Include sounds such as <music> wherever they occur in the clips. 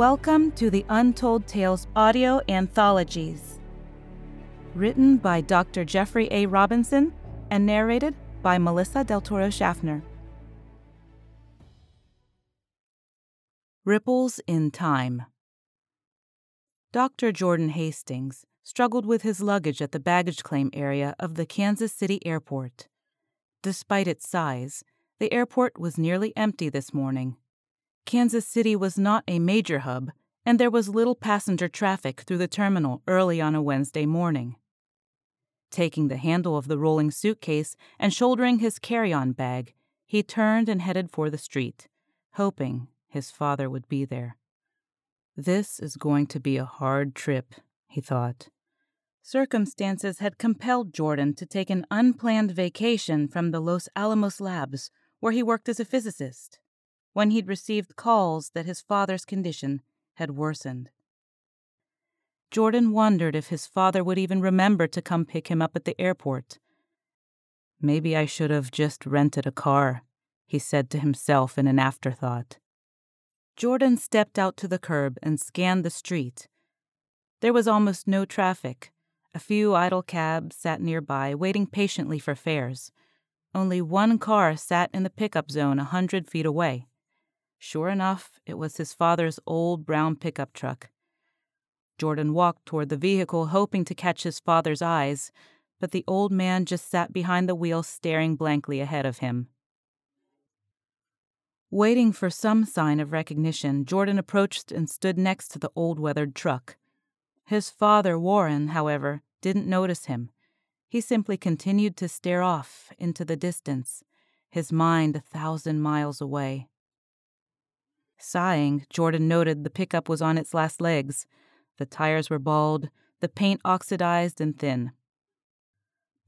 Welcome to the Untold Tales audio anthologies. Written by Dr. Jeffrey A. Robinson and narrated by Melissa Del Toro Schaffner. Ripples in Time. Dr. Jordan Hastings struggled with his luggage at the baggage claim area of the Kansas City airport. Despite its size, the airport was nearly empty this morning. Kansas City was not a major hub, and there was little passenger traffic through the terminal early on a Wednesday morning. Taking the handle of the rolling suitcase and shouldering his carry on bag, he turned and headed for the street, hoping his father would be there. This is going to be a hard trip, he thought. Circumstances had compelled Jordan to take an unplanned vacation from the Los Alamos labs, where he worked as a physicist when he'd received calls that his father's condition had worsened. Jordan wondered if his father would even remember to come pick him up at the airport. Maybe I should have just rented a car, he said to himself in an afterthought. Jordan stepped out to the curb and scanned the street. There was almost no traffic. A few idle cabs sat nearby, waiting patiently for fares. Only one car sat in the pickup zone a hundred feet away. Sure enough, it was his father's old brown pickup truck. Jordan walked toward the vehicle, hoping to catch his father's eyes, but the old man just sat behind the wheel, staring blankly ahead of him. Waiting for some sign of recognition, Jordan approached and stood next to the old weathered truck. His father, Warren, however, didn't notice him. He simply continued to stare off into the distance, his mind a thousand miles away. Sighing, Jordan noted the pickup was on its last legs. The tires were bald, the paint oxidized and thin.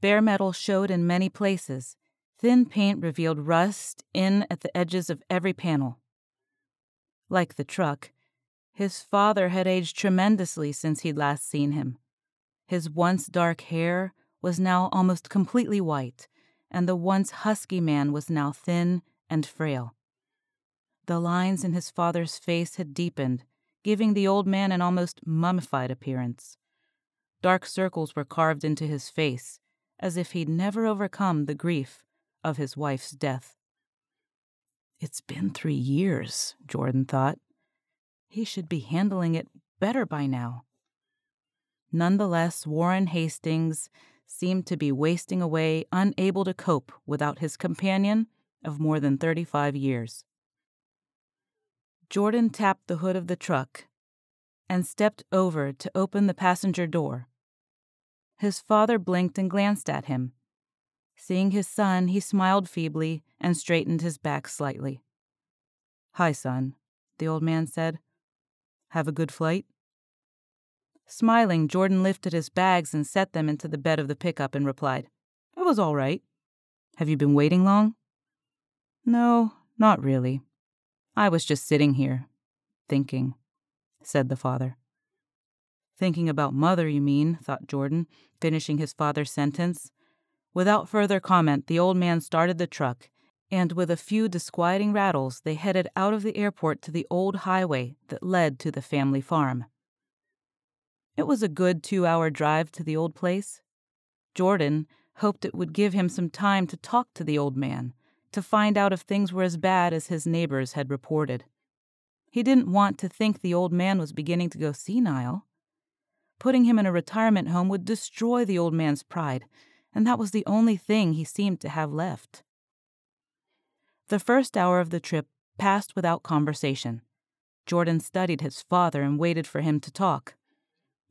Bare metal showed in many places. Thin paint revealed rust in at the edges of every panel. Like the truck, his father had aged tremendously since he'd last seen him. His once dark hair was now almost completely white, and the once husky man was now thin and frail. The lines in his father's face had deepened, giving the old man an almost mummified appearance. Dark circles were carved into his face, as if he'd never overcome the grief of his wife's death. It's been three years, Jordan thought. He should be handling it better by now. Nonetheless, Warren Hastings seemed to be wasting away, unable to cope without his companion of more than 35 years. Jordan tapped the hood of the truck and stepped over to open the passenger door. His father blinked and glanced at him. Seeing his son, he smiled feebly and straightened his back slightly. Hi, son, the old man said. Have a good flight? Smiling, Jordan lifted his bags and set them into the bed of the pickup and replied, It was all right. Have you been waiting long? No, not really. I was just sitting here, thinking, said the father. Thinking about mother, you mean, thought Jordan, finishing his father's sentence. Without further comment, the old man started the truck, and with a few disquieting rattles, they headed out of the airport to the old highway that led to the family farm. It was a good two hour drive to the old place. Jordan hoped it would give him some time to talk to the old man to find out if things were as bad as his neighbors had reported. He didn't want to think the old man was beginning to go senile. Putting him in a retirement home would destroy the old man's pride, and that was the only thing he seemed to have left. The first hour of the trip passed without conversation. Jordan studied his father and waited for him to talk.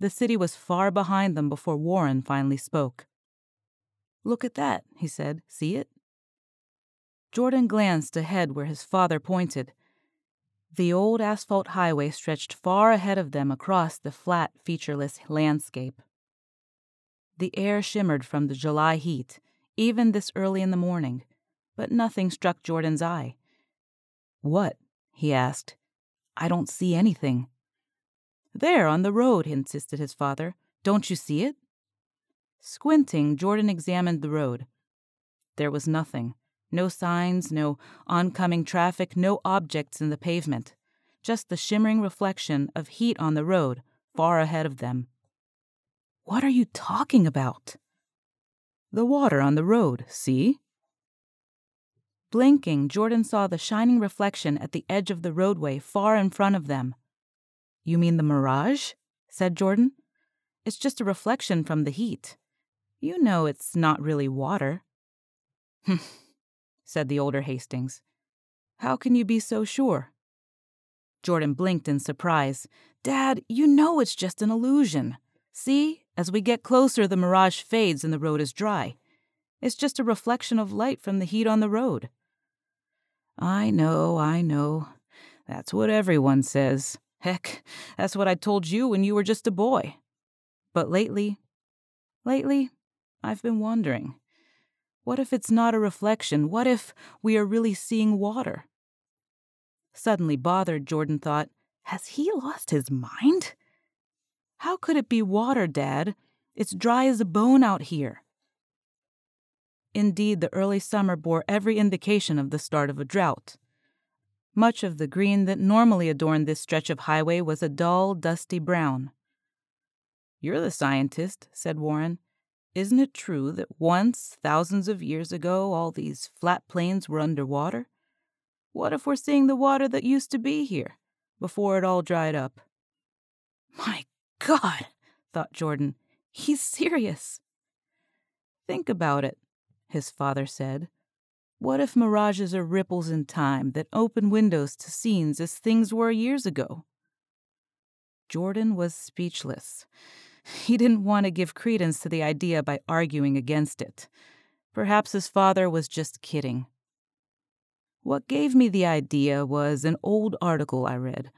The city was far behind them before Warren finally spoke. Look at that, he said. See it? Jordan glanced ahead where his father pointed. The old asphalt highway stretched far ahead of them across the flat, featureless landscape. The air shimmered from the July heat, even this early in the morning, but nothing struck Jordan's eye. What? he asked. I don't see anything. There, on the road, insisted his father. Don't you see it? Squinting, Jordan examined the road. There was nothing. No signs, no oncoming traffic, no objects in the pavement. just the shimmering reflection of heat on the road far ahead of them. What are you talking about? The water on the road, see? Blinking, Jordan saw the shining reflection at the edge of the roadway far in front of them. You mean the mirage? said Jordan. It's just a reflection from the heat. You know it's not really water. <laughs> Said the older Hastings. How can you be so sure? Jordan blinked in surprise. Dad, you know it's just an illusion. See, as we get closer, the mirage fades and the road is dry. It's just a reflection of light from the heat on the road. I know, I know. That's what everyone says. Heck, that's what I told you when you were just a boy. But lately, lately, I've been wondering what if it's not a reflection? What if we are really seeing water? Suddenly bothered, Jordan thought, Has he lost his mind? How could it be water, Dad? It's dry as a bone out here. Indeed, the early summer bore every indication of the start of a drought. Much of the green that normally adorned this stretch of highway was a dull, dusty brown. You're the scientist, said Warren. Isn't it true that once, thousands of years ago, all these flat plains were under water? What if we're seeing the water that used to be here, before it all dried up? My God, thought Jordan, he's serious. Think about it, his father said. What if mirages are ripples in time that open windows to scenes as things were years ago? Jordan was speechless. He didn't want to give credence to the idea by arguing against it. Perhaps his father was just kidding. What gave me the idea was an old article I read.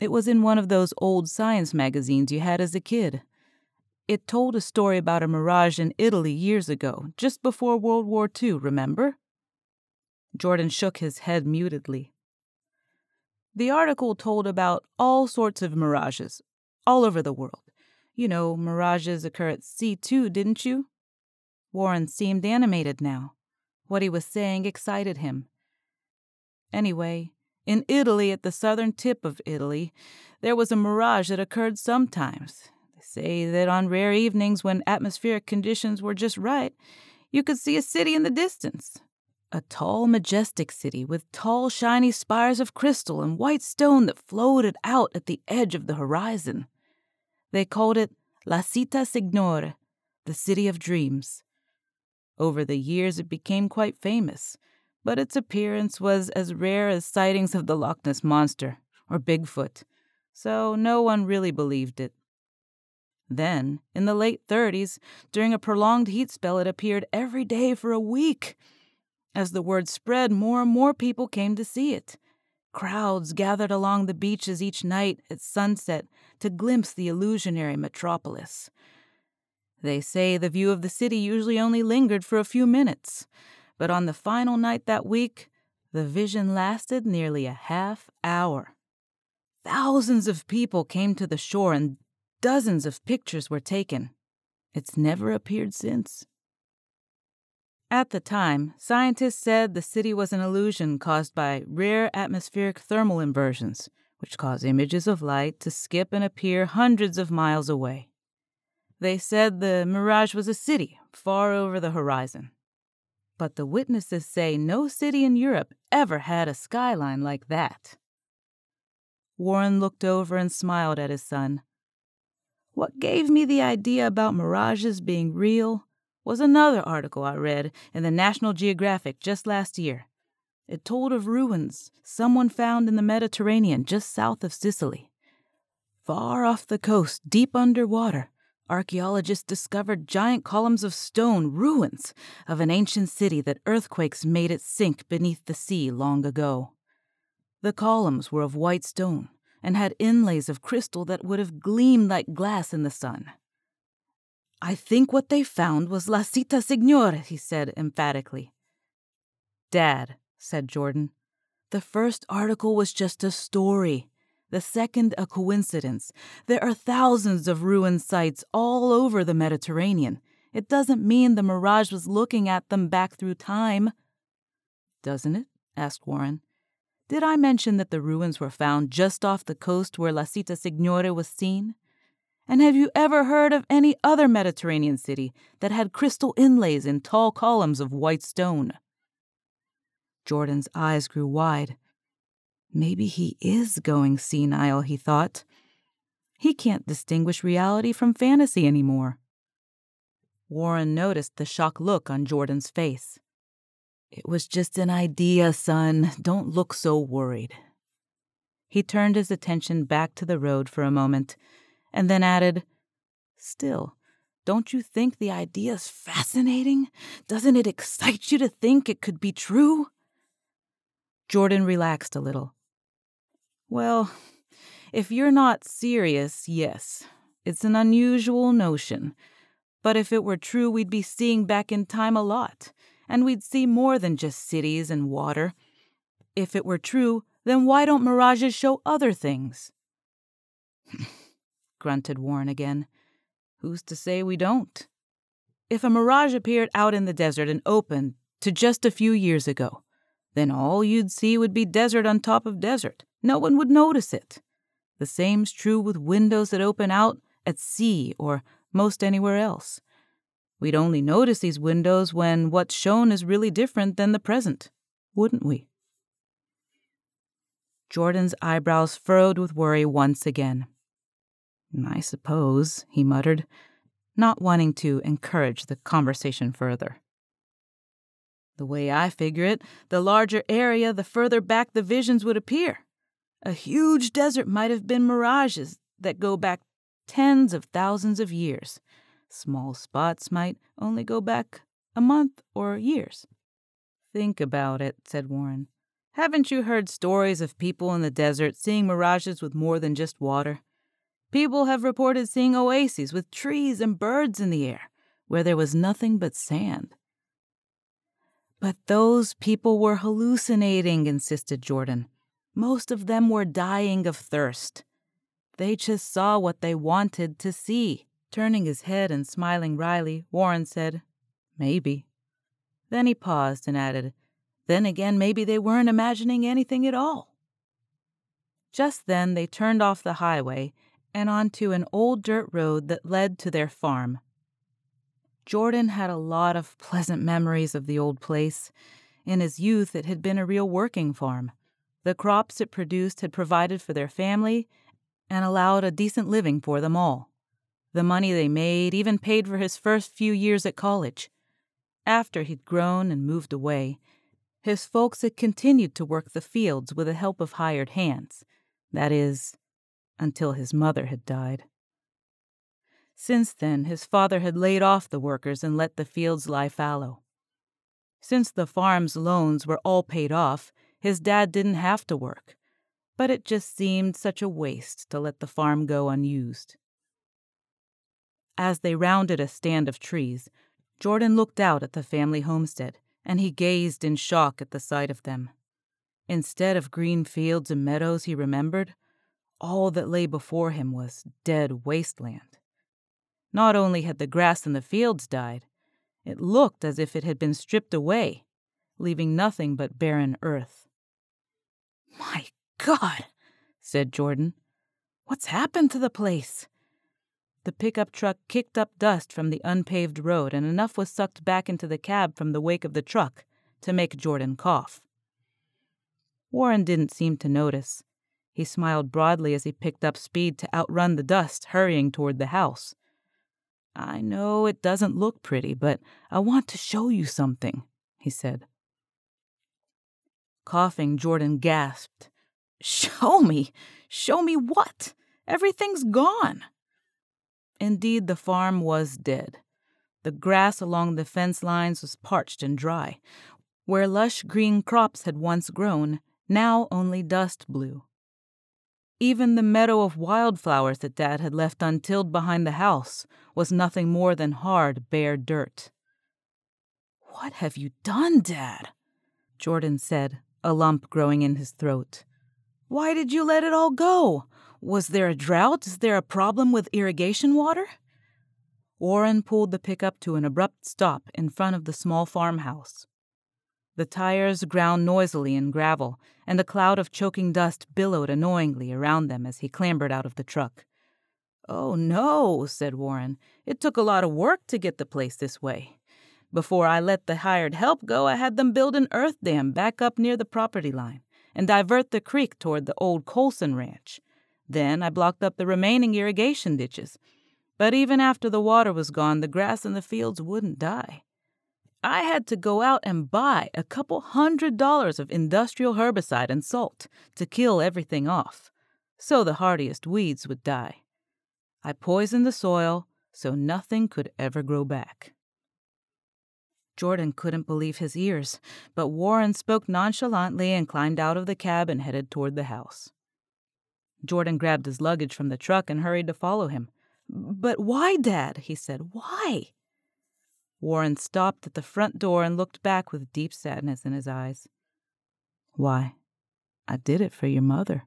It was in one of those old science magazines you had as a kid. It told a story about a mirage in Italy years ago, just before World War II, remember? Jordan shook his head mutedly. The article told about all sorts of mirages, all over the world. You know, mirages occur at sea too, didn't you? Warren seemed animated now. What he was saying excited him. Anyway, in Italy, at the southern tip of Italy, there was a mirage that occurred sometimes. They say that on rare evenings when atmospheric conditions were just right, you could see a city in the distance. A tall, majestic city with tall, shiny spires of crystal and white stone that floated out at the edge of the horizon. They called it La Cita Signore, the City of Dreams. Over the years, it became quite famous, but its appearance was as rare as sightings of the Loch Ness Monster or Bigfoot, so no one really believed it. Then, in the late 30s, during a prolonged heat spell, it appeared every day for a week. As the word spread, more and more people came to see it. Crowds gathered along the beaches each night at sunset to glimpse the illusionary metropolis. They say the view of the city usually only lingered for a few minutes, but on the final night that week, the vision lasted nearly a half hour. Thousands of people came to the shore and dozens of pictures were taken. It's never appeared since. At the time, scientists said the city was an illusion caused by rare atmospheric thermal inversions, which cause images of light to skip and appear hundreds of miles away. They said the mirage was a city far over the horizon. But the witnesses say no city in Europe ever had a skyline like that. Warren looked over and smiled at his son. What gave me the idea about mirages being real was another article I read in the National Geographic just last year. It told of ruins someone found in the Mediterranean just south of Sicily. Far off the coast, deep under water, archaeologists discovered giant columns of stone, ruins of an ancient city that earthquakes made it sink beneath the sea long ago. The columns were of white stone and had inlays of crystal that would have gleamed like glass in the sun. I think what they found was La Cita Signore, he said emphatically. Dad, said Jordan, the first article was just a story. The second, a coincidence. There are thousands of ruined sites all over the Mediterranean. It doesn't mean the Mirage was looking at them back through time. Doesn't it? asked Warren. Did I mention that the ruins were found just off the coast where La Cita Signore was seen? And have you ever heard of any other Mediterranean city that had crystal inlays in tall columns of white stone? Jordan's eyes grew wide. Maybe he is going senile, he thought. He can't distinguish reality from fantasy anymore. Warren noticed the shocked look on Jordan's face. It was just an idea, son. Don't look so worried. He turned his attention back to the road for a moment and then added, Still, don't you think the idea's fascinating? Doesn't it excite you to think it could be true? Jordan relaxed a little. Well, if you're not serious, yes. It's an unusual notion. But if it were true, we'd be seeing back in time a lot, and we'd see more than just cities and water. If it were true, then why don't mirages show other things? Grunted Warren again. Who's to say we don't? If a mirage appeared out in the desert and opened to just a few years ago, then all you'd see would be desert on top of desert. No one would notice it. The same's true with windows that open out at sea or most anywhere else. We'd only notice these windows when what's shown is really different than the present, wouldn't we? Jordan's eyebrows furrowed with worry once again. I suppose, he muttered, not wanting to encourage the conversation further. The way I figure it, the larger area, the further back the visions would appear. A huge desert might have been mirages that go back tens of thousands of years. Small spots might only go back a month or years. Think about it, said Warren. Haven't you heard stories of people in the desert seeing mirages with more than just water? People have reported seeing oases with trees and birds in the air, where there was nothing but sand. But those people were hallucinating, insisted Jordan. Most of them were dying of thirst. They just saw what they wanted to see. Turning his head and smiling wryly, Warren said, Maybe. Then he paused and added, Then again, maybe they weren't imagining anything at all. Just then they turned off the highway and onto an old dirt road that led to their farm. Jordan had a lot of <laughs> pleasant memories of the old place. In his youth, it had been a real working farm. The crops it produced had provided for their family and allowed a decent living for them all. The money they made even paid for his first few years at college. After he'd grown and moved away, his folks had continued to work the fields with the help of hired hands. That is, until his mother had died. Since then, his father had laid off the workers and let the fields lie fallow. Since the farm's loans were all paid off, his dad didn't have to work, but it just seemed such a waste to let the farm go unused. As they rounded a stand of trees, Jordan looked out at the family homestead, and he gazed in shock at the sight of them. Instead of green fields and meadows he remembered, all that lay before him was dead wasteland. Not only had the grass in the fields died, it looked as if it had been stripped away, leaving nothing but barren earth. My God, said Jordan. What's happened to the place? The pickup truck kicked up dust from the unpaved road, and enough was sucked back into the cab from the wake of the truck to make Jordan cough. Warren didn't seem to notice. He smiled broadly as he picked up speed to outrun the dust hurrying toward the house. I know it doesn't look pretty, but I want to show you something, he said. Coughing, Jordan gasped. Show me? Show me what? Everything's gone. Indeed, the farm was dead. The grass along the fence lines was parched and dry. Where lush green crops had once grown, now only dust blew. Even the meadow of wildflowers that Dad had left untilled behind the house was nothing more than hard, bare dirt. What have you done, Dad? Jordan said, a lump growing in his throat. Why did you let it all go? Was there a drought? Is there a problem with irrigation water? Warren pulled the pickup to an abrupt stop in front of the small farmhouse. The tires ground noisily in gravel, and a cloud of choking dust billowed annoyingly around them as he clambered out of the truck. Oh, no, said Warren. It took a lot of work to get the place this way. Before I let the hired help go, I had them build an earth dam back up near the property line and divert the creek toward the old Colson Ranch. Then I blocked up the remaining irrigation ditches. But even after the water was gone, the grass in the fields wouldn't die. I had to go out and buy a couple hundred dollars of industrial herbicide and salt to kill everything off, so the hardiest weeds would die. I poisoned the soil so nothing could ever grow back. Jordan couldn't believe his ears, but Warren spoke nonchalantly and climbed out of the cab and headed toward the house. Jordan grabbed his luggage from the truck and hurried to follow him. But why, Dad? he said. Why? Warren stopped at the front door and looked back with deep sadness in his eyes. Why, I did it for your mother,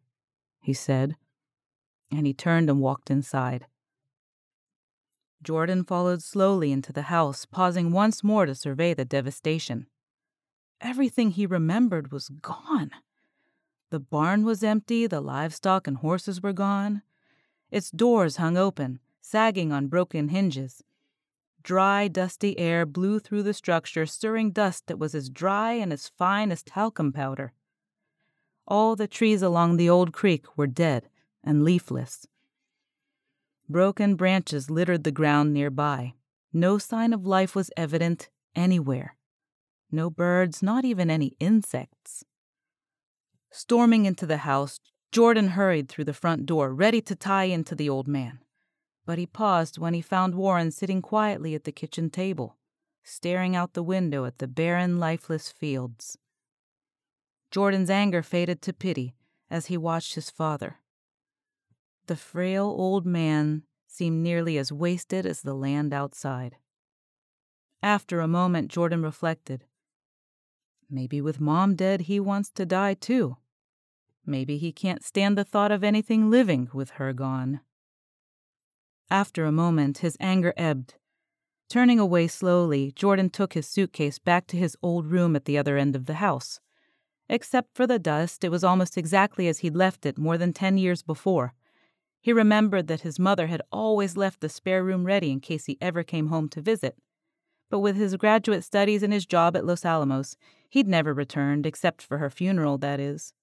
he said, and he turned and walked inside. Jordan followed slowly into the house, pausing once more to survey the devastation. Everything he remembered was gone. The barn was empty, the livestock and horses were gone. Its doors hung open, sagging on broken hinges. Dry, dusty air blew through the structure, stirring dust that was as dry and as fine as talcum powder. All the trees along the old creek were dead and leafless. Broken branches littered the ground nearby. No sign of life was evident anywhere. No birds, not even any insects. Storming into the house, Jordan hurried through the front door, ready to tie into the old man. But he paused when he found Warren sitting quietly at the kitchen table, staring out the window at the barren, lifeless fields. Jordan's anger faded to pity as he watched his father. The frail old man seemed nearly as wasted as the land outside. After a moment, Jordan reflected. Maybe with mom dead, he wants to die too. Maybe he can't stand the thought of anything living with her gone. After a moment, his anger ebbed. Turning away slowly, Jordan took his suitcase back to his old room at the other end of the house. Except for the dust, it was almost exactly as he'd left it more than ten years before. He remembered that his mother had always left the spare room ready in case he ever came home to visit. But with his graduate studies and his job at Los Alamos, he'd never returned, except for her funeral, that is.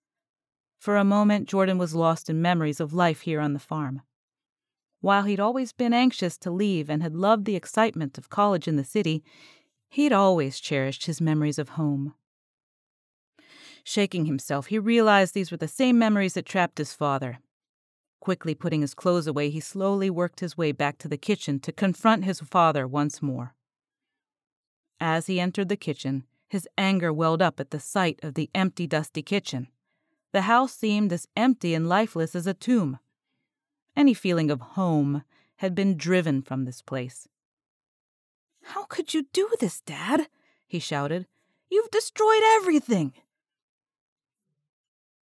For a moment, Jordan was lost in memories of life here on the farm. While he'd always been anxious to leave and had loved the excitement of college in the city, he'd always cherished his memories of home. Shaking himself, he realized these were the same memories that trapped his father. Quickly putting his clothes away, he slowly worked his way back to the kitchen to confront his father once more. As he entered the kitchen, his anger welled up at the sight of the empty, dusty kitchen. The house seemed as empty and lifeless as a tomb. Any feeling of home had been driven from this place. How could you do this, Dad? he shouted. You've destroyed everything.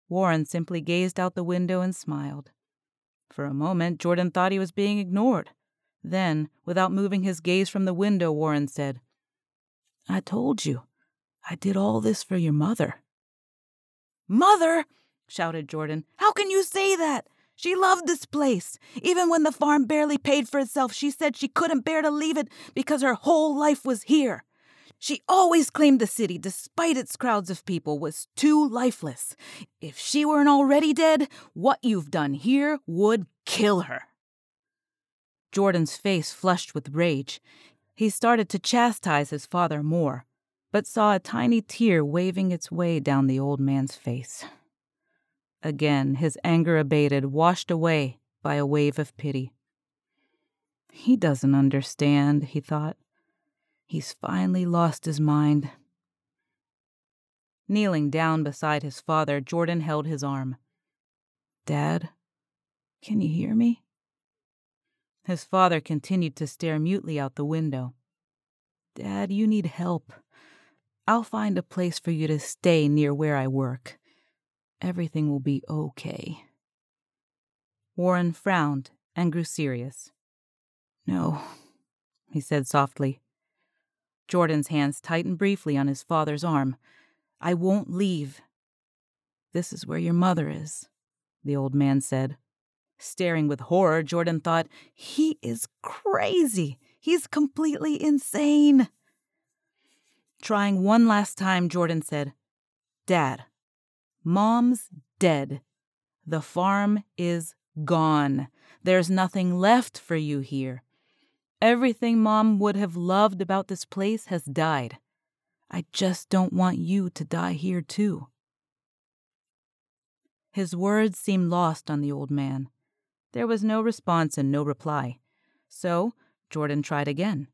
Warren simply gazed out the window and smiled. For a moment, Jordan thought he was being ignored. Then, without moving his gaze from the window, Warren said, I told you. I did all this for your mother. Mother! shouted Jordan. How can you say that? She loved this place. Even when the farm barely paid for itself, she said she couldn't bear to leave it because her whole life was here. She always claimed the city, despite its crowds of people, was too lifeless. If she weren't already dead, what you've done here would kill her. Jordan's face flushed with rage. He started to chastise his father more, but saw a tiny tear waving its way down the old man's face. Again, his anger abated, washed away by a wave of pity. He doesn't understand, he thought. He's finally lost his mind. Kneeling down beside his father, Jordan held his arm. Dad, can you hear me? His father continued to stare mutely out the window. Dad, you need help. I'll find a place for you to stay near where I work. Everything will be okay. Warren frowned and grew serious. No, he said softly. Jordan's hands tightened briefly on his father's arm, I won't leave. This is where your mother is, the old man said. Staring with horror, Jordan thought, He is crazy. He's completely insane. Trying one last time, Jordan said, Dad, Mom's dead. The farm is gone. There's nothing left for you here. Everything Mom would have loved about this place has died. I just don't want you to die here, too. His words seemed lost on the old man. There was no response and no reply. So Jordan tried again.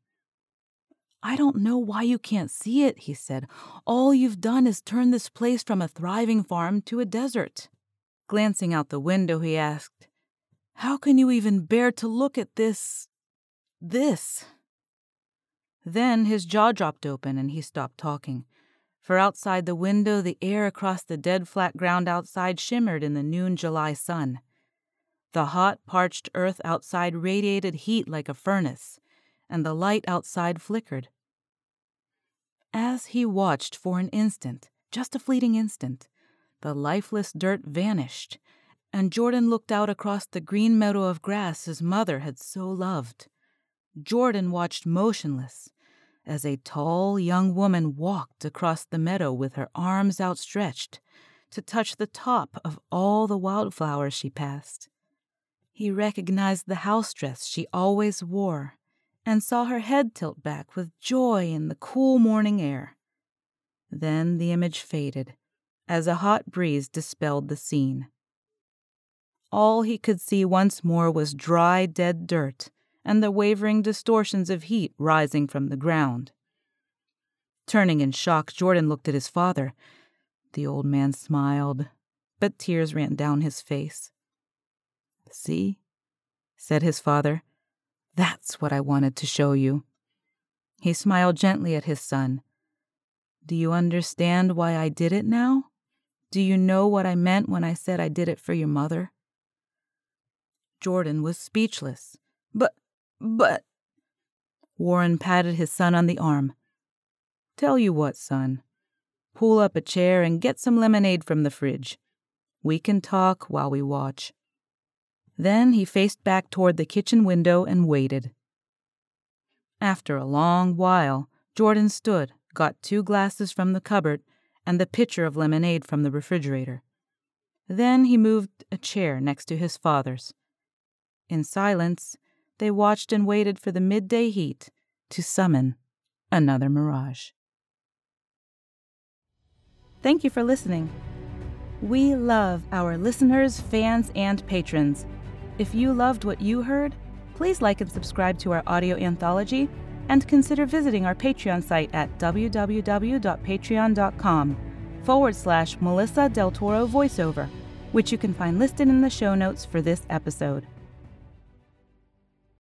I don't know why you can't see it, he said. All you've done is turn this place from a thriving farm to a desert. Glancing out the window, he asked, How can you even bear to look at this. this? Then his jaw dropped open and he stopped talking. For outside the window, the air across the dead flat ground outside shimmered in the noon July sun. The hot, parched earth outside radiated heat like a furnace, and the light outside flickered. As he watched for an instant, just a fleeting instant, the lifeless dirt vanished, and Jordan looked out across the green meadow of grass his mother had so loved. Jordan watched motionless as a tall young woman walked across the meadow with her arms outstretched to touch the top of all the wildflowers she passed. He recognized the house dress she always wore and saw her head tilt back with joy in the cool morning air. Then the image faded as a hot breeze dispelled the scene. All he could see once more was dry, dead dirt and the wavering distortions of heat rising from the ground. Turning in shock, Jordan looked at his father. The old man smiled, but tears ran down his face. See, said his father, that's what I wanted to show you. He smiled gently at his son. Do you understand why I did it now? Do you know what I meant when I said I did it for your mother? Jordan was speechless. But, but. Warren patted his son on the arm. Tell you what, son. Pull up a chair and get some lemonade from the fridge. We can talk while we watch. Then he faced back toward the kitchen window and waited. After a long while, Jordan stood, got two glasses from the cupboard, and the pitcher of lemonade from the refrigerator. Then he moved a chair next to his father's. In silence, they watched and waited for the midday heat to summon another mirage. Thank you for listening. We love our listeners, fans, and patrons. If you loved what you heard, please like and subscribe to our audio anthology and consider visiting our Patreon site at www.patreon.com forward slash Melissa Del Toro voiceover, which you can find listed in the show notes for this episode.